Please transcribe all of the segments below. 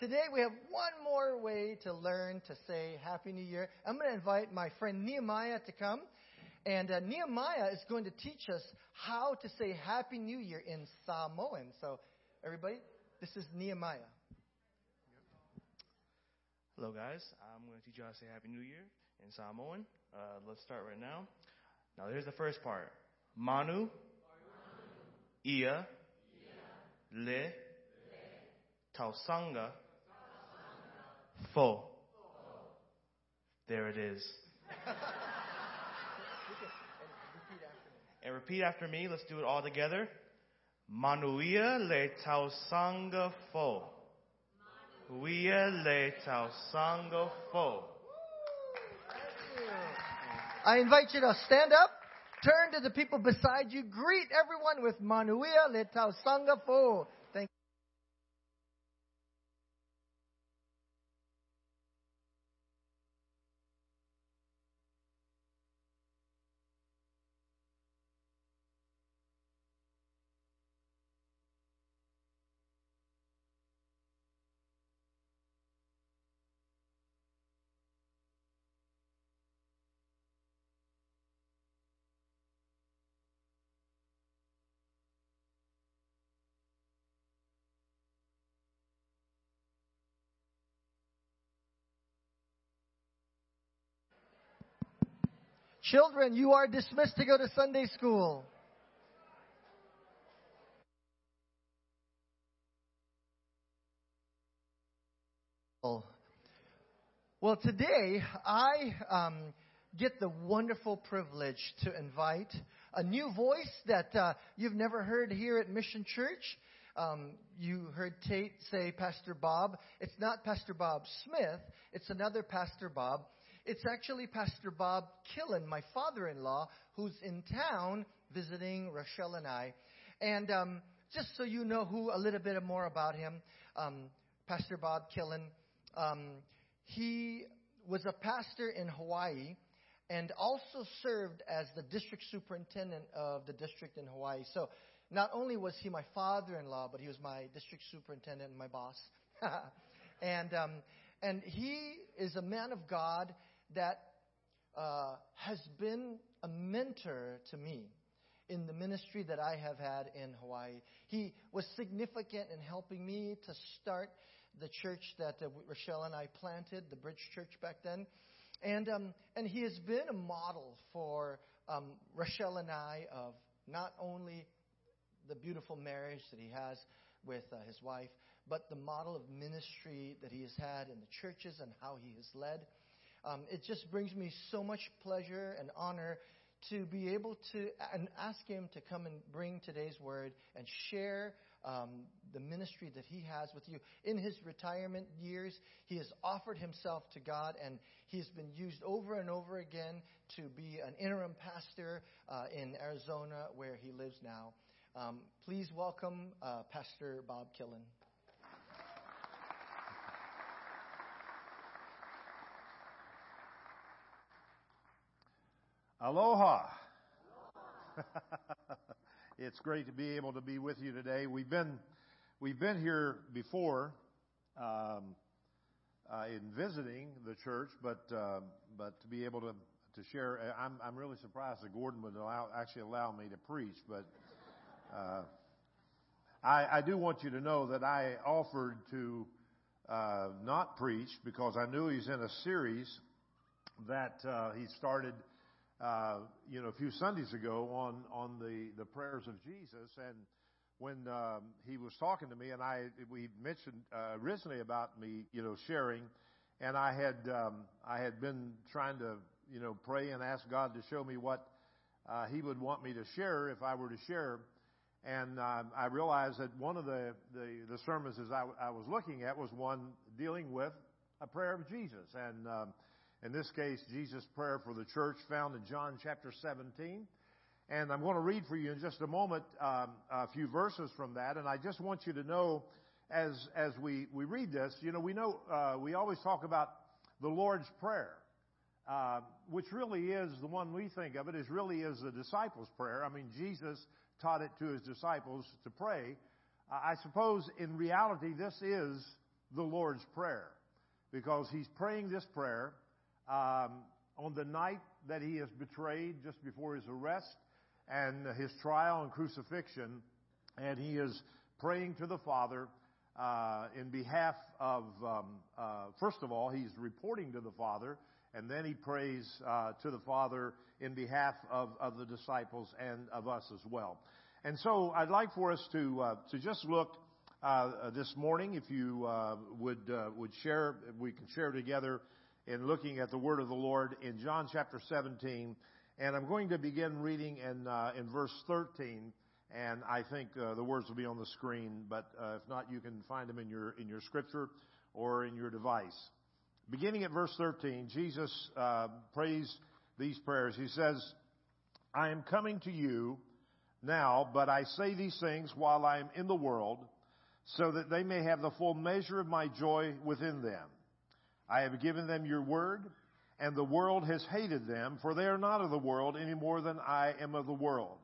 Today we have one more way to learn to say Happy New Year. I'm going to invite my friend Nehemiah to come. And uh, Nehemiah is going to teach us how to say Happy New Year in Samoan. So, everybody, this is Nehemiah. Hello, guys. I'm going to teach you how to say Happy New Year in Samoan. Uh, let's start right now. Now, here's the first part. Manu, ia, le, tausaga, fo. There it is. and repeat after me. Let's do it all together. Manuia le tausaga fo. Manuia le tausaga fo. I invite you to stand up, turn to the people beside you, greet everyone with Manuia le tausaga fo. Children, you are dismissed to go to Sunday school. Well, today I um, get the wonderful privilege to invite a new voice that uh, you've never heard here at Mission Church. Um, you heard Tate say Pastor Bob. It's not Pastor Bob Smith, it's another Pastor Bob. It's actually Pastor Bob Killen, my father in law, who's in town visiting Rochelle and I. And um, just so you know who a little bit more about him, um, Pastor Bob Killen, um, he was a pastor in Hawaii and also served as the district superintendent of the district in Hawaii. So not only was he my father in law, but he was my district superintendent and my boss. and, um, and he is a man of God that uh, has been a mentor to me in the ministry that I have had in Hawaii. He was significant in helping me to start the church that uh, Rochelle and I planted, the Bridge Church back then. And, um, and he has been a model for um, Rochelle and I of not only the beautiful marriage that he has with uh, his wife, but the model of ministry that he has had in the churches and how he has led. Um, it just brings me so much pleasure and honor to be able to and ask him to come and bring today's word and share um, the ministry that he has with you. In his retirement years, he has offered himself to God and he has been used over and over again to be an interim pastor uh, in Arizona where he lives now. Um, please welcome uh, Pastor Bob Killen. Aloha. it's great to be able to be with you today. We've been we've been here before um, uh, in visiting the church, but uh, but to be able to to share, I'm I'm really surprised that Gordon would allow actually allow me to preach, but. Uh, I, I do want you to know that I offered to uh, not preach because I knew he's in a series that uh, he started uh, you know, a few Sundays ago on on the the prayers of Jesus, and when um, he was talking to me, and I we mentioned uh, originally about me, you know, sharing, and I had um, I had been trying to you know pray and ask God to show me what uh, He would want me to share if I were to share, and uh, I realized that one of the the, the sermons as I, I was looking at was one dealing with a prayer of Jesus, and um, in this case, Jesus' prayer for the church found in John chapter 17. And I'm going to read for you in just a moment um, a few verses from that. And I just want you to know, as as we we read this, you know, we know uh, we always talk about the Lord's prayer, uh, which really is the one we think of it is really is the disciples' prayer. I mean, Jesus taught it to his disciples to pray. Uh, I suppose in reality, this is the Lord's Prayer because he's praying this prayer um, on the night that he is betrayed, just before his arrest and his trial and crucifixion, and he is praying to the Father uh, in behalf of, um, uh, first of all, he's reporting to the Father, and then he prays uh, to the Father in behalf of, of the disciples and of us as well. And so I'd like for us to, uh, to just look uh, this morning, if you uh, would, would share, we can share together in looking at the Word of the Lord in John chapter 17. And I'm going to begin reading in, in verse 13 and I think uh, the words will be on the screen, but uh, if not, you can find them in your in your scripture or in your device. Beginning at verse 13, Jesus uh, prays these prayers. He says, "I am coming to you now, but I say these things while I am in the world, so that they may have the full measure of my joy within them. I have given them your word." And the world has hated them, for they are not of the world any more than I am of the world.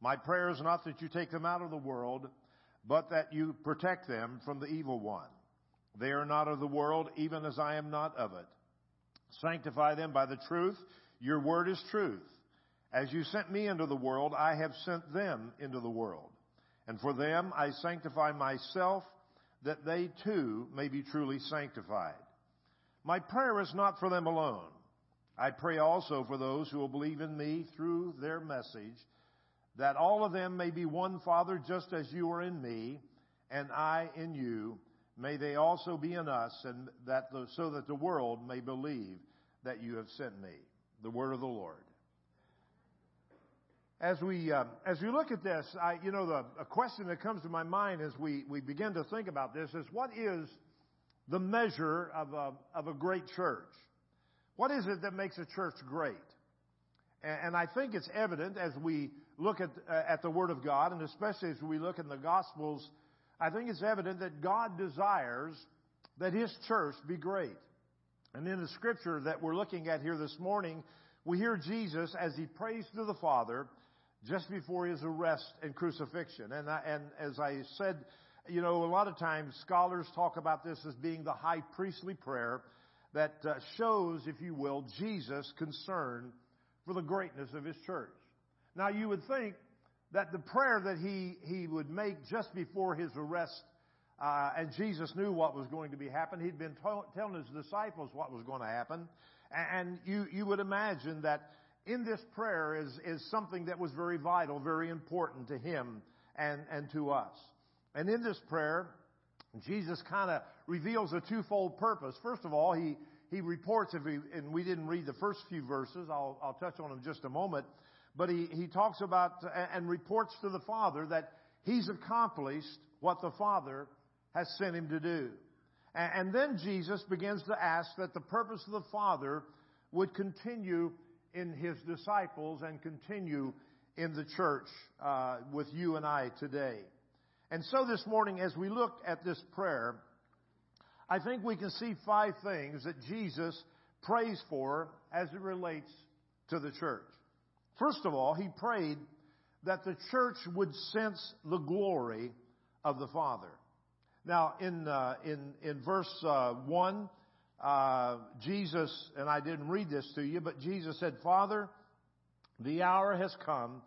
My prayer is not that you take them out of the world, but that you protect them from the evil one. They are not of the world, even as I am not of it. Sanctify them by the truth. Your word is truth. As you sent me into the world, I have sent them into the world. And for them I sanctify myself, that they too may be truly sanctified. My prayer is not for them alone. I pray also for those who will believe in me through their message that all of them may be one Father, just as you are in me, and I in you. May they also be in us, and that the, so that the world may believe that you have sent me. The word of the Lord. As we uh, as we look at this, I, you know, the a question that comes to my mind as we we begin to think about this is what is the measure of a of a great church? What is it that makes a church great? And, and I think it's evident as we look at, uh, at the Word of God, and especially as we look in the Gospels, I think it's evident that God desires that His church be great. And in the scripture that we're looking at here this morning, we hear Jesus as He prays to the Father just before His arrest and crucifixion. And, I, and as I said, you know, a lot of times scholars talk about this as being the high priestly prayer that uh, shows, if you will, Jesus' concern for the greatness of His church. Now, you would think that the prayer that he, he would make just before his arrest, uh, and Jesus knew what was going to be happening. He'd been telling his disciples what was going to happen. And you, you would imagine that in this prayer is, is something that was very vital, very important to him and, and to us. And in this prayer, Jesus kind of reveals a twofold purpose. First of all, he, he reports, if we, and we didn't read the first few verses, I'll, I'll touch on them just a moment. But he, he talks about and reports to the Father that he's accomplished what the Father has sent him to do. And, and then Jesus begins to ask that the purpose of the Father would continue in his disciples and continue in the church uh, with you and I today. And so this morning, as we look at this prayer, I think we can see five things that Jesus prays for as it relates to the church. First of all, he prayed that the church would sense the glory of the Father. Now, in, uh, in, in verse uh, 1, uh, Jesus, and I didn't read this to you, but Jesus said, Father, the hour has come.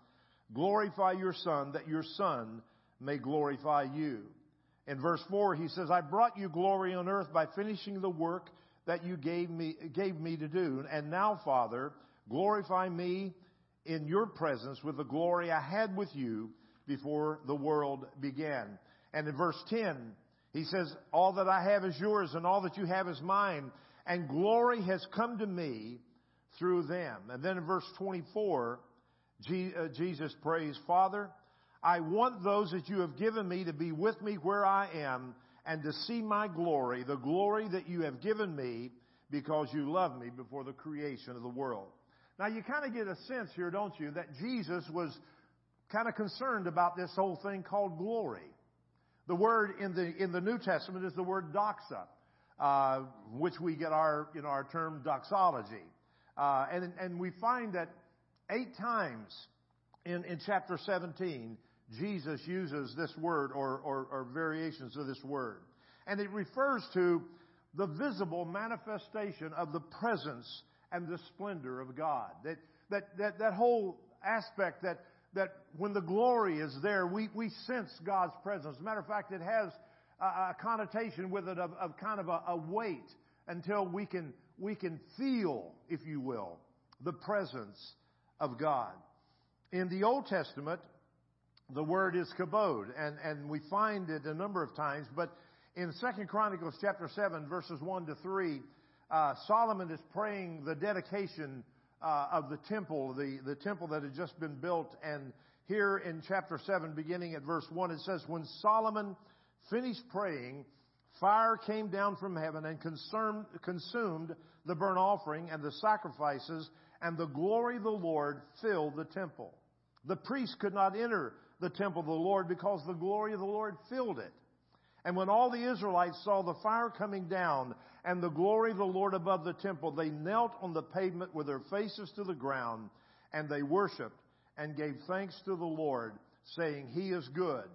Glorify your Son, that your Son may glorify you. In verse 4, he says, I brought you glory on earth by finishing the work that you gave me, gave me to do. And now, Father, glorify me in your presence with the glory I had with you before the world began. And in verse 10, he says, All that I have is yours, and all that you have is mine, and glory has come to me through them. And then in verse 24, uh, Jesus prays, Father, I want those that you have given me to be with me where I am and to see my glory, the glory that you have given me because you loved me before the creation of the world. Now you kind of get a sense here, don't you, that Jesus was kind of concerned about this whole thing called glory. The word in the in the New Testament is the word doxa, uh, which we get our you know our term doxology, uh, and and we find that eight times in in chapter 17 Jesus uses this word or, or, or variations of this word. And it refers to the visible manifestation of the presence and the splendor of God. That, that, that, that whole aspect that, that when the glory is there, we, we sense God's presence. As a matter of fact, it has a, a connotation with it of, of kind of a, a weight until we can, we can feel, if you will, the presence of God. In the Old Testament, the word is kabod, and, and we find it a number of times, but in Second Chronicles chapter 7, verses 1 to 3, uh, Solomon is praying the dedication uh, of the temple, the, the temple that had just been built. And here in chapter 7, beginning at verse 1, it says, When Solomon finished praying, fire came down from heaven and consumed, consumed the burnt offering and the sacrifices, and the glory of the Lord filled the temple. The priests could not enter the temple of the Lord because the glory of the Lord filled it. And when all the Israelites saw the fire coming down and the glory of the Lord above the temple, they knelt on the pavement with their faces to the ground and they worshiped and gave thanks to the Lord, saying, He is good.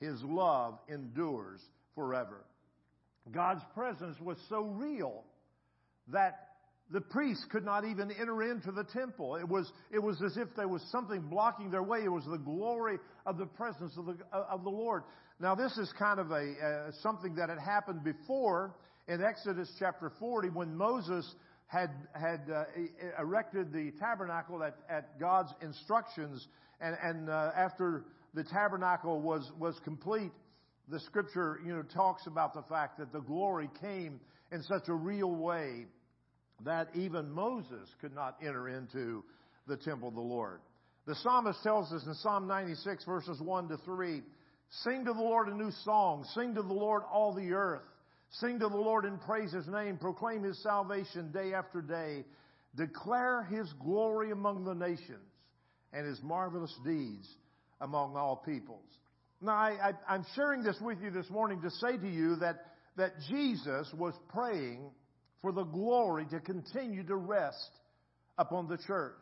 His love endures forever. God's presence was so real that the priests could not even enter into the temple. It was, it was as if there was something blocking their way. It was the glory of the presence of the, of the Lord. Now, this is kind of a, uh, something that had happened before in Exodus chapter 40 when Moses had, had uh, erected the tabernacle at, at God's instructions. And, and uh, after the tabernacle was, was complete, the scripture, you know, talks about the fact that the glory came in such a real way that even Moses could not enter into the temple of the Lord. The psalmist tells us in Psalm 96 verses 1 to 3, Sing to the Lord a new song. Sing to the Lord all the earth. Sing to the Lord and praise His name. Proclaim His salvation day after day. Declare His glory among the nations and His marvelous deeds among all peoples. Now, I, am sharing this with you this morning to say to you that, that Jesus was praying for the glory to continue to rest upon the church.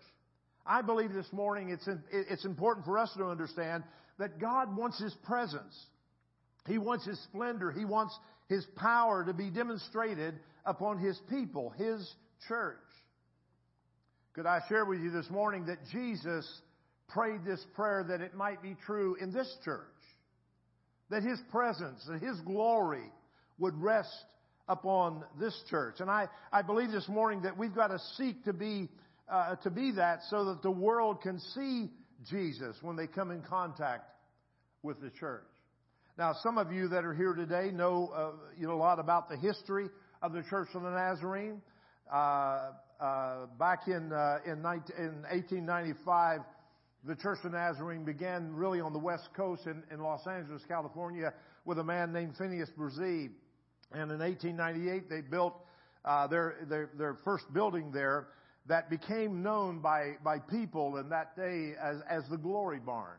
I believe this morning it's, it's important for us to understand that God wants His presence. He wants His splendor. He wants His power to be demonstrated upon His people, His church. Could I share with you this morning that Jesus prayed this prayer that it might be true in this church? That His presence and His glory would rest upon this church. And I, I believe this morning that we've got to seek to be, uh, to be that so that the world can see Jesus when they come in contact with the church. Now, some of you that are here today know, uh, you know a lot about the history of the Church of the Nazarene. Uh, uh, back in, uh, in, 19, in 1895, the Church of Nazarene began really on the West Coast in, in Los Angeles, California, with a man named Phineas Bresee. And in 1898, they built uh, their, their, their first building there that became known by, by people in that day as, as the Glory Barn.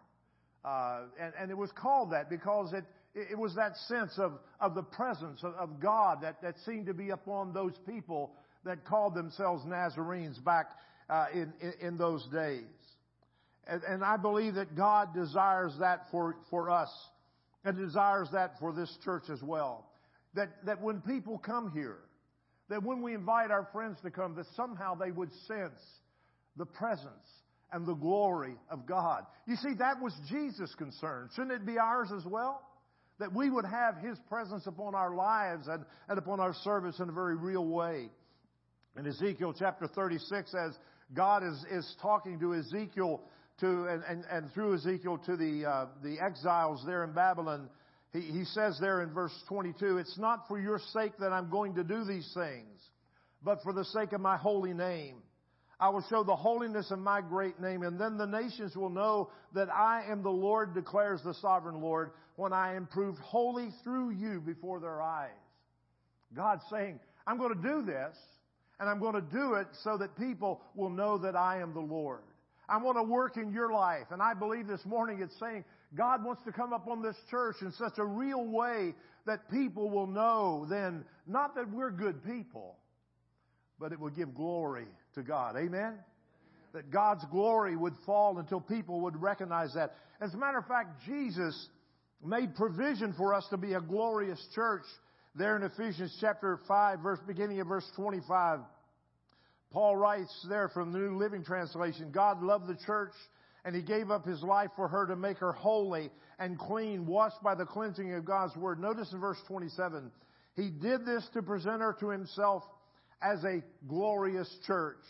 Uh, and, and it was called that because it, it was that sense of, of the presence of, of God that, that seemed to be upon those people that called themselves Nazarenes back uh, in, in, in, those days. And, and I believe that God desires that for, for us and desires that for this church as well. That, that when people come here, that when we invite our friends to come, that somehow they would sense the presence and the glory of God. You see, that was Jesus' concern. Shouldn't it be ours as well? That we would have His presence upon our lives and, and upon our service in a very real way. In Ezekiel chapter 36, as God is, is talking to Ezekiel to, and, and, and through Ezekiel to the, uh, the exiles there in Babylon, he, he says there in verse 22, It's not for your sake that I'm going to do these things, but for the sake of my holy name. I will show the holiness of my great name, and then the nations will know that I am the Lord, declares the sovereign Lord, when I am proved holy through you before their eyes. God's saying, I'm going to do this, and I'm going to do it so that people will know that I am the Lord. I want to work in your life, and I believe this morning it's saying God wants to come up on this church in such a real way that people will know then, not that we're good people, but it will give glory to God. Amen? That God's glory would fall until people would recognize that. As a matter of fact, Jesus made provision for us to be a glorious church There in Ephesians chapter 5, verse, beginning of verse 25, Paul writes there from the New Living Translation, God loved the church and he gave up his life for her to make her holy and clean, washed by the cleansing of God's word. Notice in verse 27, he did this to present her to himself as a glorious church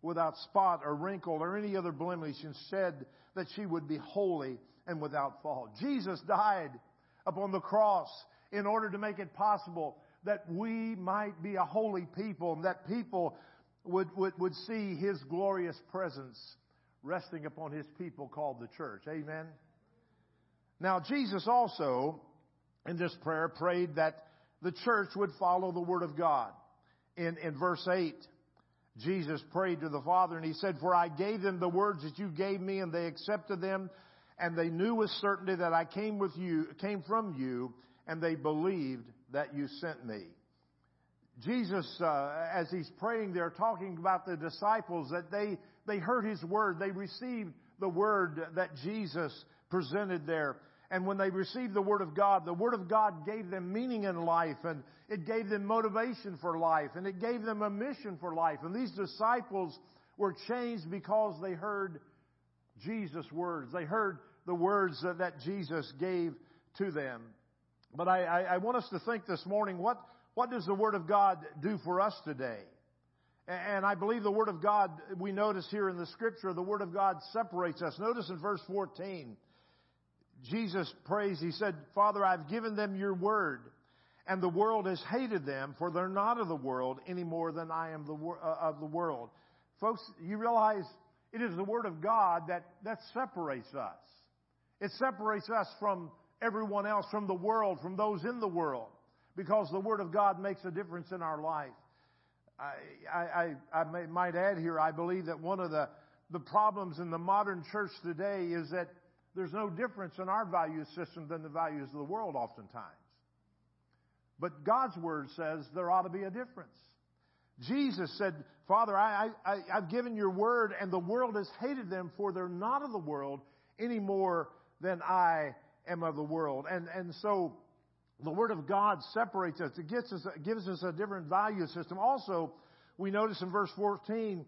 without spot or wrinkle or any other blemish, instead that she would be holy and without fault. Jesus died upon the cross in order to make it possible that we might be a holy people and that people would, would, would see his glorious presence resting upon his people called the church. Amen. Now, Jesus also, in this prayer, prayed that the church would follow the Word of God. In, in verse 8, Jesus prayed to the Father and he said, For I gave them the words that you gave me and they accepted them and they knew with certainty that I came with you, came from you and they believed that you sent me. Jesus, uh, as he's praying there, talking about the disciples, that they, they heard his word. They received the word that Jesus presented there. And when they received the Word of God, the Word of God gave them meaning in life and it gave them motivation for life and it gave them a mission for life. And these disciples were changed because they heard Jesus' words. They heard the words that, Jesus gave to them. But I, I, I want us to think this morning, what, what does the Word of God do for us today? And I believe the Word of God, we notice here in the Scripture, the Word of God separates us. Notice in verse 14, Jesus prays, He said, Father, I've given them your word, and the world has hated them, for they're not of the world any more than I am the, uh, of the world. Folks, you realize it is the word of God that, that separates us. It separates us from everyone else, from the world, from those in the world, because the word of God makes a difference in our life. I, I, I, might add here, I believe that one of the, the problems in the modern church today is that there's no difference in our value system than the values of the world oftentimes. But God's word says there ought to be a difference. Jesus said, Father, I, I, I've given your word and the world has hated them for they're not of the world any more than I am of the world. And, and so the word of God separates us. It gives us, gives us a different value system. Also, we notice in verse 14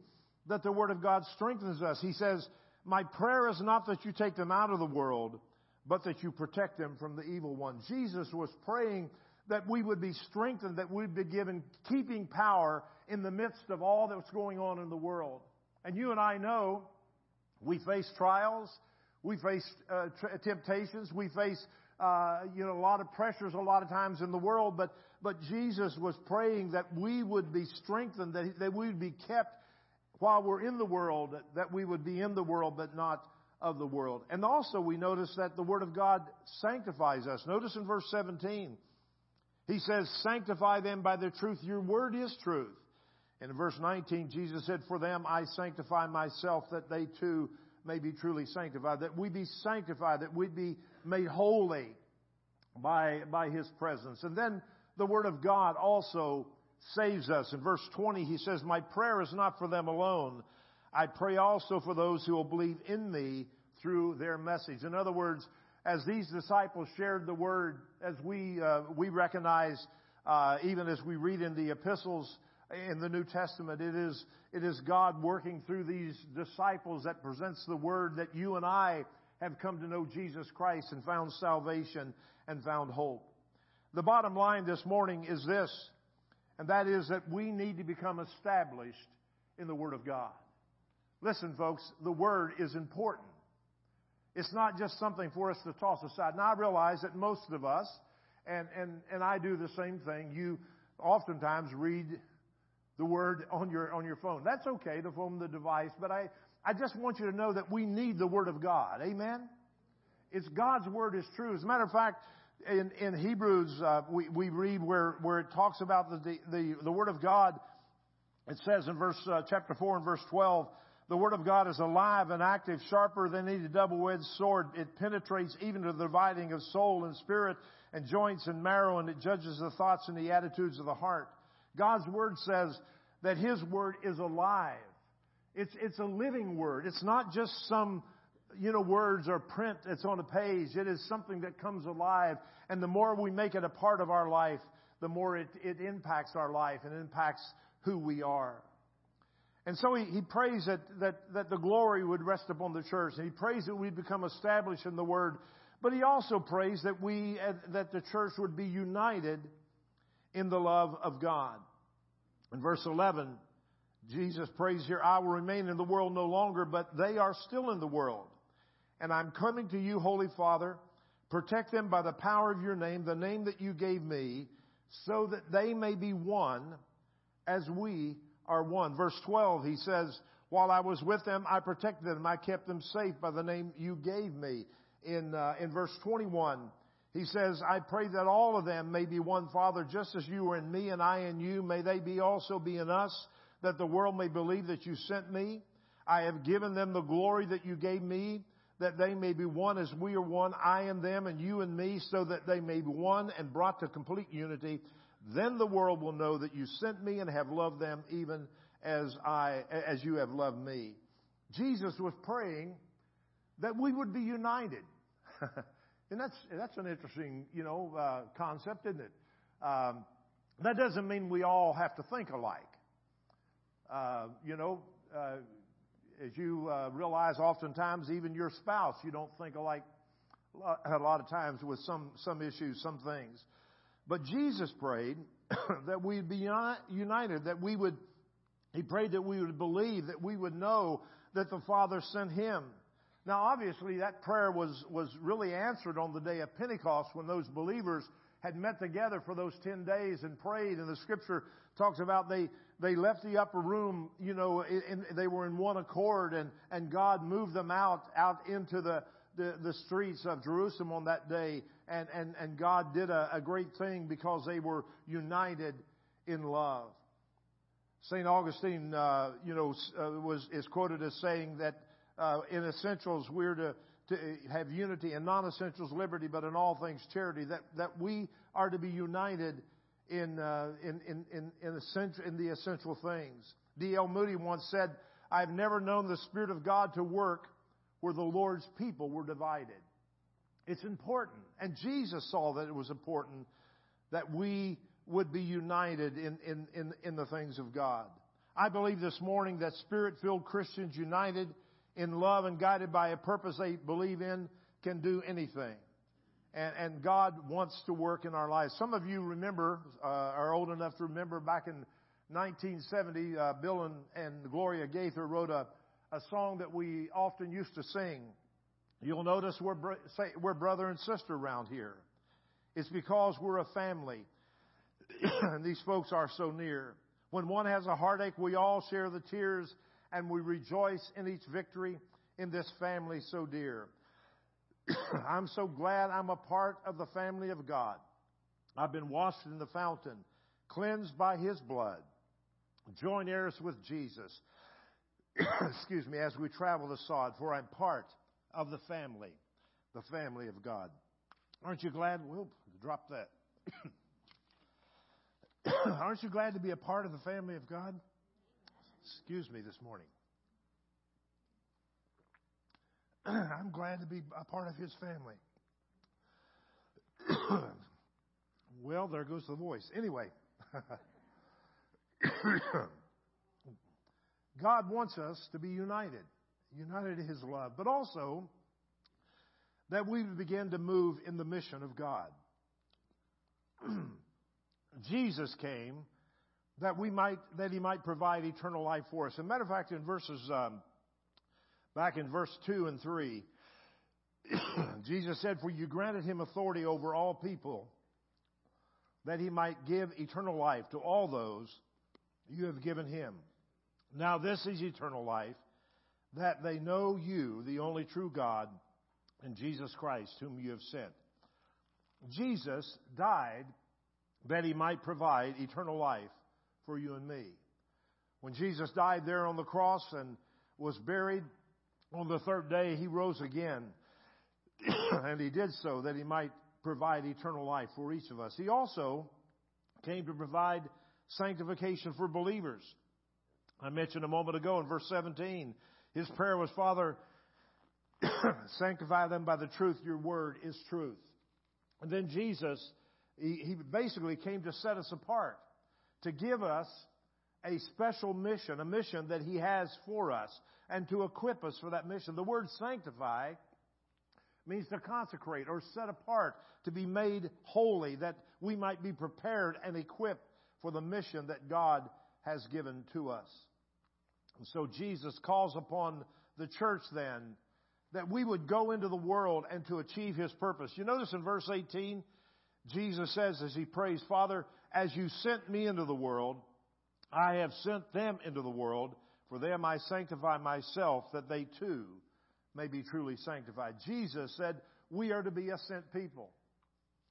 that the word of God strengthens us. He says, my prayer is not that you take them out of the world, but that you protect them from the evil one. Jesus was praying that we would be strengthened, that we'd be given keeping power in the midst of all that's going on in the world. And you and I know we face trials, we face uh, t- temptations, we face uh, you know a lot of pressures a lot of times in the world. But but Jesus was praying that we would be strengthened, that that we would be kept while we're in the world, that we would be in the world, but not of the world. And also we notice that the Word of God sanctifies us. Notice in verse 17, He says, sanctify them by the truth. Your Word is truth. And in verse 19, Jesus said, for them I sanctify myself that they too may be truly sanctified. That we be sanctified, that we be made holy by, by His presence. And then the Word of God also saves us. In verse 20, he says, My prayer is not for them alone. I pray also for those who will believe in me through their message. In other words, as these disciples shared the word, as we, uh, we recognize, uh, even as we read in the epistles in the New Testament, it is, it is God working through these disciples that presents the word that you and I have come to know Jesus Christ and found salvation and found hope. The bottom line this morning is this and that is that we need to become established in the Word of God. Listen, folks, the Word is important. It's not just something for us to toss aside. Now, I realize that most of us, and, and, and I do the same thing, you oftentimes read the Word on your, on your phone. That's okay the phone the device, but I, I just want you to know that we need the Word of God. Amen? It's God's Word is true. As a matter of fact, in, in Hebrews, uh, we, we read where, where it talks about the, the, the Word of God. It says in verse, uh, chapter 4 and verse 12, the Word of God is alive and active, sharper than any double-edged sword. It penetrates even to the dividing of soul and spirit and joints and marrow, and it judges the thoughts and the attitudes of the heart. God's Word says that His Word is alive. It's, it's a living Word. It's not just some you know, words or print that's on a page. It is something that comes alive. And the more we make it a part of our life, the more it, it impacts our life and impacts who we are. And so he, he prays that, that, that the glory would rest upon the church, and he prays that we'd become established in the Word. But he also prays that we, that the church would be united in the love of God. In verse 11, Jesus prays here, I will remain in the world no longer, but they are still in the world. And I'm coming to you, Holy Father. Protect them by the power of your name, the name that you gave me, so that they may be one as we are one. Verse 12, he says, While I was with them, I protected them. I kept them safe by the name you gave me. In, uh, in verse 21, he says, I pray that all of them may be one Father, just as you are in me and I in you. May they be also be in us, that the world may believe that you sent me. I have given them the glory that you gave me, that they may be one as we are one, I and them and you and me, so that they may be one and brought to complete unity. Then the world will know that you sent me and have loved them even as I, as you have loved me. Jesus was praying that we would be united. And that's, that's an interesting, you know, uh, concept, isn't it? Um, that doesn't mean we all have to think alike. Uh, you know, uh, as you uh, realize, oftentimes even your spouse, you don't think alike a lot of times with some some issues, some things. But Jesus prayed that we'd be united, that we would. He prayed that we would believe, that we would know that the Father sent Him now, obviously, that prayer was, was really answered on the day of Pentecost when those believers had met together for those 10 days and prayed. And the scripture talks about they, they left the upper room, you know, they were in one accord and, and God moved them out, out into the, the, the streets of Jerusalem on that day. And, and, and God did a, a great thing because they were united in love. St. Augustine, uh, you know, uh, was, is quoted as saying that uh, in essentials, we're to, to have unity, in non-essentials, liberty, but in all things, charity. That that we are to be united in uh, in in in in, essential, in the essential things. D.L. Moody once said, "I've never known the Spirit of God to work where the Lord's people were divided." It's important, and Jesus saw that it was important that we would be united in, in, in, in the things of God. I believe this morning that spirit filled Christians united in love and guided by a purpose they believe in can do anything. And, and God wants to work in our lives. Some of you remember, uh, are old enough to remember back in 1970, uh, Bill and, and Gloria Gaither wrote a, a song that we often used to sing. You'll notice we're, say, we're brother and sister around here. It's because we're a family. and these folks are so near. When one has a heartache, we all share the tears and we rejoice in each victory in this family so dear. I'm so glad I'm a part of the family of God. I've been washed in the fountain, cleansed by His blood, joint heirs with Jesus. Excuse me, as we travel the sod, for I'm part of the family, the family of God. Aren't you glad? We'll drop that. Aren't you glad to be a part of the family of God? Excuse me, this morning. I'm glad to be a part of his family. well, there goes the voice. Anyway, God wants us to be united, united in his love, but also that we begin to move in the mission of God. Jesus came that we might, that he might provide eternal life for us. As a matter of fact, in verses, um, back in verse 2 and 3, Jesus said, For you granted him authority over all people, that he might give eternal life to all those you have given him. Now this is eternal life, that they know you, the only true God, and Jesus Christ, whom you have sent. Jesus died that he might provide eternal life for you and me. When Jesus died there on the cross and was buried, on the third day he rose again. and he did so that he might provide eternal life for each of us. He also came to provide sanctification for believers. I mentioned a moment ago in verse 17, his prayer was, Father, sanctify them by the truth. Your word is truth. And then Jesus He, he basically came to set us apart, to give us a special mission, a mission that He has for us, and to equip us for that mission. The word sanctify means to consecrate or set apart, to be made holy, that we might be prepared and equipped for the mission that God has given to us. And so Jesus calls upon the church then that we would go into the world and to achieve his purpose. You notice in verse 18, Jesus says as he prays, Father, as you sent me into the world, I have sent them into the world. For them I sanctify myself, that they too may be truly sanctified. Jesus said, We are to be a sent people.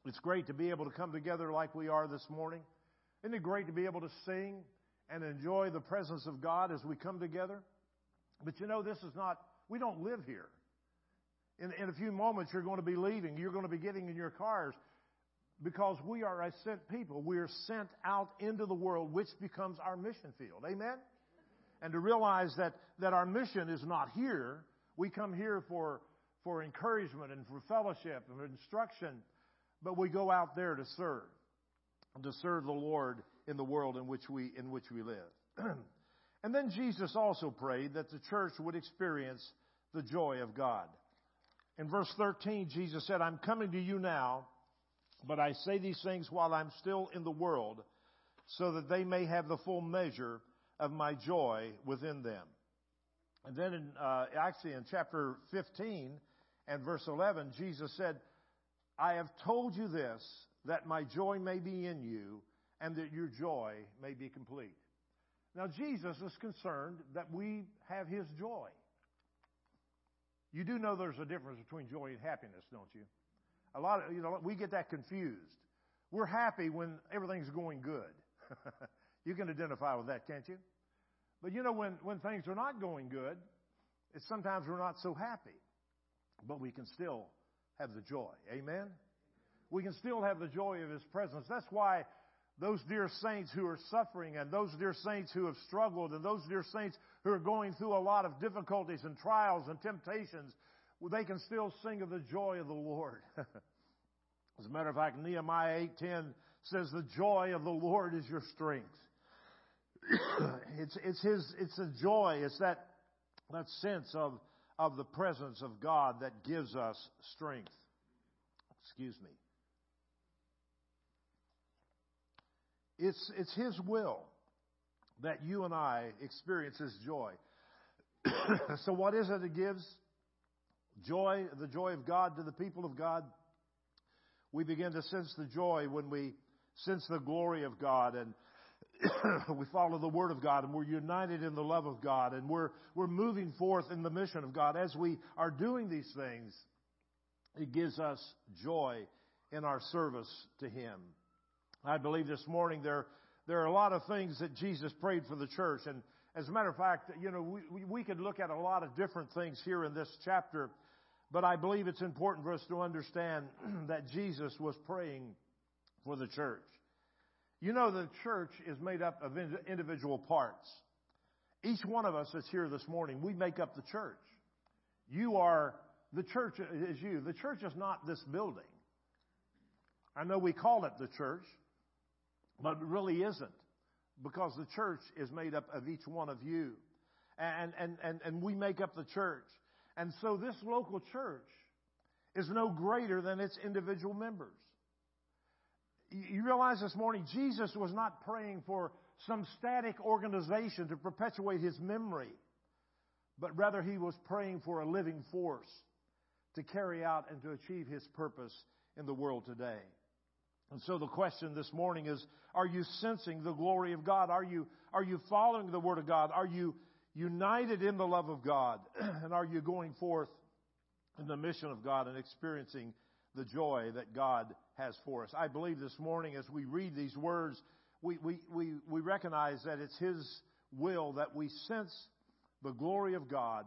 It's great to be able to come together like we are this morning. Isn't it great to be able to sing and enjoy the presence of God as we come together? But you know, this is not, we don't live here. In, in a few moments, you're going to be leaving. You're going to be getting in your cars because we are a sent people. We are sent out into the world, which becomes our mission field. Amen? And to realize that, that our mission is not here. We come here for, for encouragement and for fellowship and for instruction, but we go out there to serve, to serve the Lord in the world in which we, in which we live. and then Jesus also prayed that the church would experience the joy of God. In verse 13, Jesus said, I'm coming to you now but I say these things while I'm still in the world, so that they may have the full measure of my joy within them. And then in, uh, actually in chapter 15 and verse 11, Jesus said, I have told you this, that my joy may be in you, and that your joy may be complete. Now, Jesus is concerned that we have His joy. You do know there's a difference between joy and happiness, don't you? A lot of, you know, we get that confused. We're happy when everything's going good. you can identify with that, can't you? But you know, when, when things are not going good, it's sometimes we're not so happy. But we can still have the joy. Amen? We can still have the joy of His presence. That's why those dear saints who are suffering and those dear saints who have struggled and those dear saints who are going through a lot of difficulties and trials and temptations, well, they can still sing of the joy of the Lord. As a matter of fact, Nehemiah 8:10 says, "The joy of the Lord is your strength." it's it's his it's a joy. It's that that sense of of the presence of God that gives us strength. Excuse me. It's it's His will that you and I experience His joy. so what is it that gives joy, the joy of God to the people of God. We begin to sense the joy when we sense the glory of God and we follow the Word of God and we're united in the love of God and we're, we're moving forth in the mission of God. As we are doing these things, it gives us joy in our service to Him. I believe this morning there, there are a lot of things that Jesus prayed for the church. And as a matter of fact, you know, we, we could look at a lot of different things here in this chapter but I believe it's important for us to understand that Jesus was praying for the church. You know, the church is made up of individual parts. Each one of us that's here this morning, we make up the church. You are, the church is you. The church is not this building. I know we call it the church, but it really isn't because the church is made up of each one of you. And, and, and, and we make up the church. And so this local church is no greater than its individual members. You realize this morning, Jesus was not praying for some static organization to perpetuate his memory, but rather he was praying for a living force to carry out and to achieve his purpose in the world today. And so the question this morning is, are you sensing the glory of God? Are you, are you following the Word of God? Are you united in the love of God? and are you going forth in the mission of God and experiencing the joy that God has for us? I believe this morning as we read these words, we, we, we, we recognize that it's His will that we sense the glory of God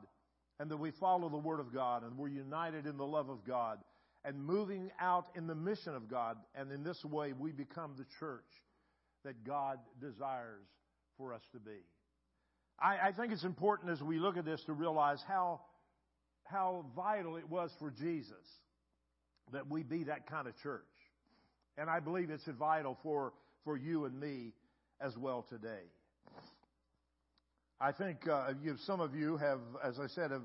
and that we follow the Word of God and we're united in the love of God and moving out in the mission of God. And in this way, we become the church that God desires for us to be. I, I think it's important as we look at this to realize how, how vital it was for Jesus that we be that kind of church. And I believe it's vital for, for you and me as well today. I think uh, you, some of you have, as I said, have,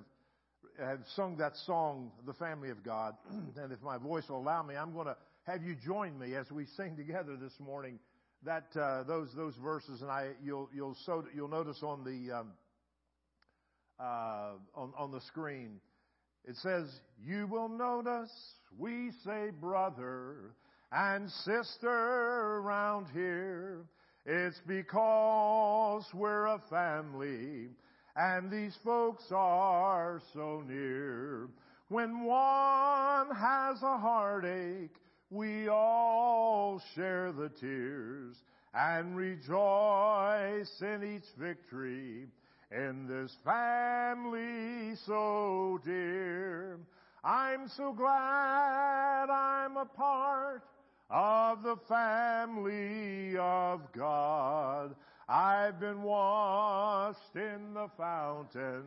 have sung that song, The Family of God. and if my voice will allow me, I'm going to have you join me as we sing together this morning that uh, those those verses, and I you'll you'll so you'll notice on the um, uh, on on the screen, it says, "You will notice we say brother and sister around here. It's because we're a family." And these folks are so near. When one has a heartache, we all share the tears and rejoice in each victory in this family so dear. I'm so glad I'm a part of the family of God. I've been washed in the fountain,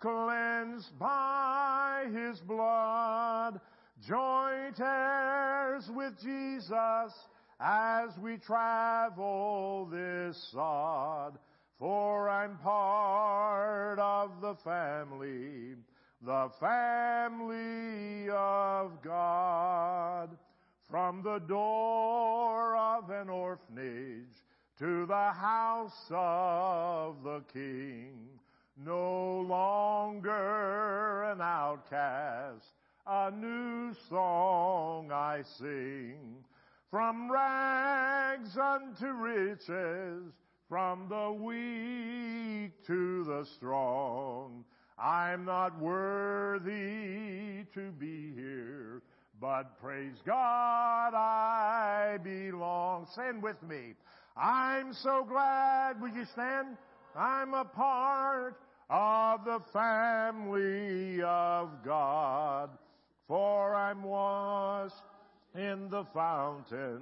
cleansed by His blood. Joint heirs with Jesus as we travel this sod. For I'm part of the family, the family of God. From the door of an orphanage to the house of the King, no longer an outcast a new song I sing. From rags unto riches, from the weak to the strong. I'm not worthy to be here, but praise God I belong. Stand with me. I'm so glad. Will you stand? I'm a part of the family of God for I'm washed in the fountain,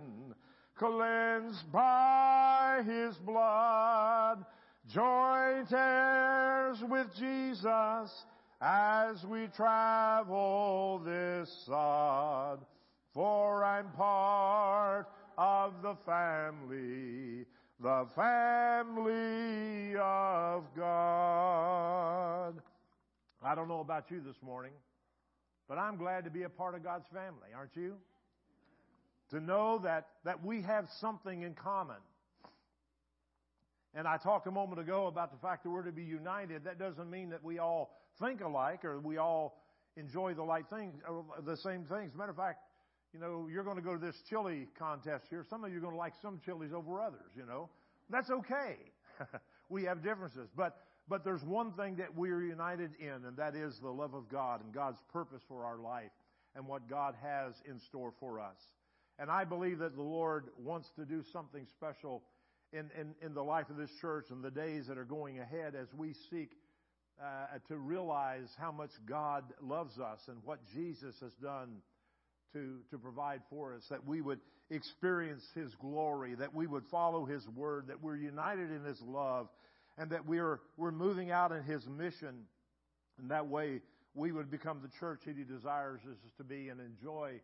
cleansed by his blood, joint heirs with Jesus as we travel this sod. For I'm part of the family, the family of God. I don't know about you this morning. But I'm glad to be a part of God's family, aren't you? To know that, that we have something in common. And I talked a moment ago about the fact that we're to be united. That doesn't mean that we all think alike or we all enjoy the like things, uh, the same things. Matter of fact, you know, you're going to go to this chili contest here. Some of you are going to like some chilies over others, you know. That's okay. we have differences. But but there's one thing that we are united in, and that is the love of God and God's purpose for our life and what God has in store for us. And I believe that the Lord wants to do something special in, in, in the life of this church and the days that are going ahead as we seek uh, to realize how much God loves us and what Jesus has done to, to provide for us, that we would experience His glory, that we would follow His word, that we're united in His love, and that we're, we're moving out in His mission. And that way, we would become the church that He desires us to be and enjoy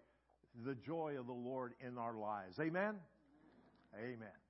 the joy of the Lord in our lives. Amen? Amen.